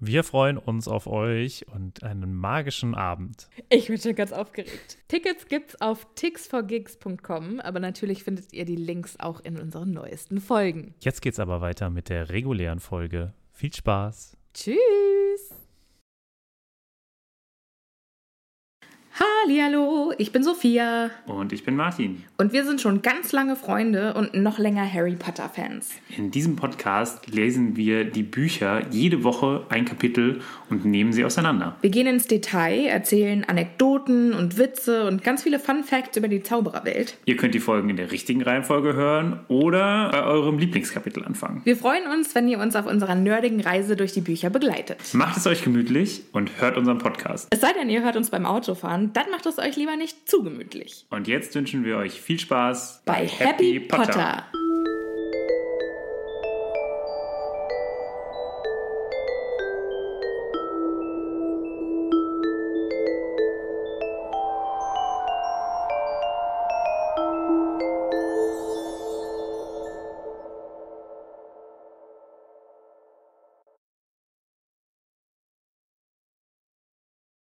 Wir freuen uns auf euch und einen magischen Abend. Ich bin schon ganz aufgeregt. Tickets gibt's auf tixforgigs.com, aber natürlich findet ihr die Links auch in unseren neuesten Folgen. Jetzt geht's aber weiter mit der regulären Folge. Viel Spaß. Tschüss. Hallo, ich bin Sophia. Und ich bin Martin. Und wir sind schon ganz lange Freunde und noch länger Harry Potter-Fans. In diesem Podcast lesen wir die Bücher jede Woche ein Kapitel und nehmen sie auseinander. Wir gehen ins Detail, erzählen Anekdoten und Witze und ganz viele Fun Facts über die Zaubererwelt. Ihr könnt die Folgen in der richtigen Reihenfolge hören oder bei eurem Lieblingskapitel anfangen. Wir freuen uns, wenn ihr uns auf unserer nerdigen Reise durch die Bücher begleitet. Macht es euch gemütlich und hört unseren Podcast. Es sei denn, ihr hört uns beim Autofahren, dann macht es euch lieber nicht zu gemütlich. Und jetzt wünschen wir euch viel Spaß bei, bei Happy, Happy Potter. Potter.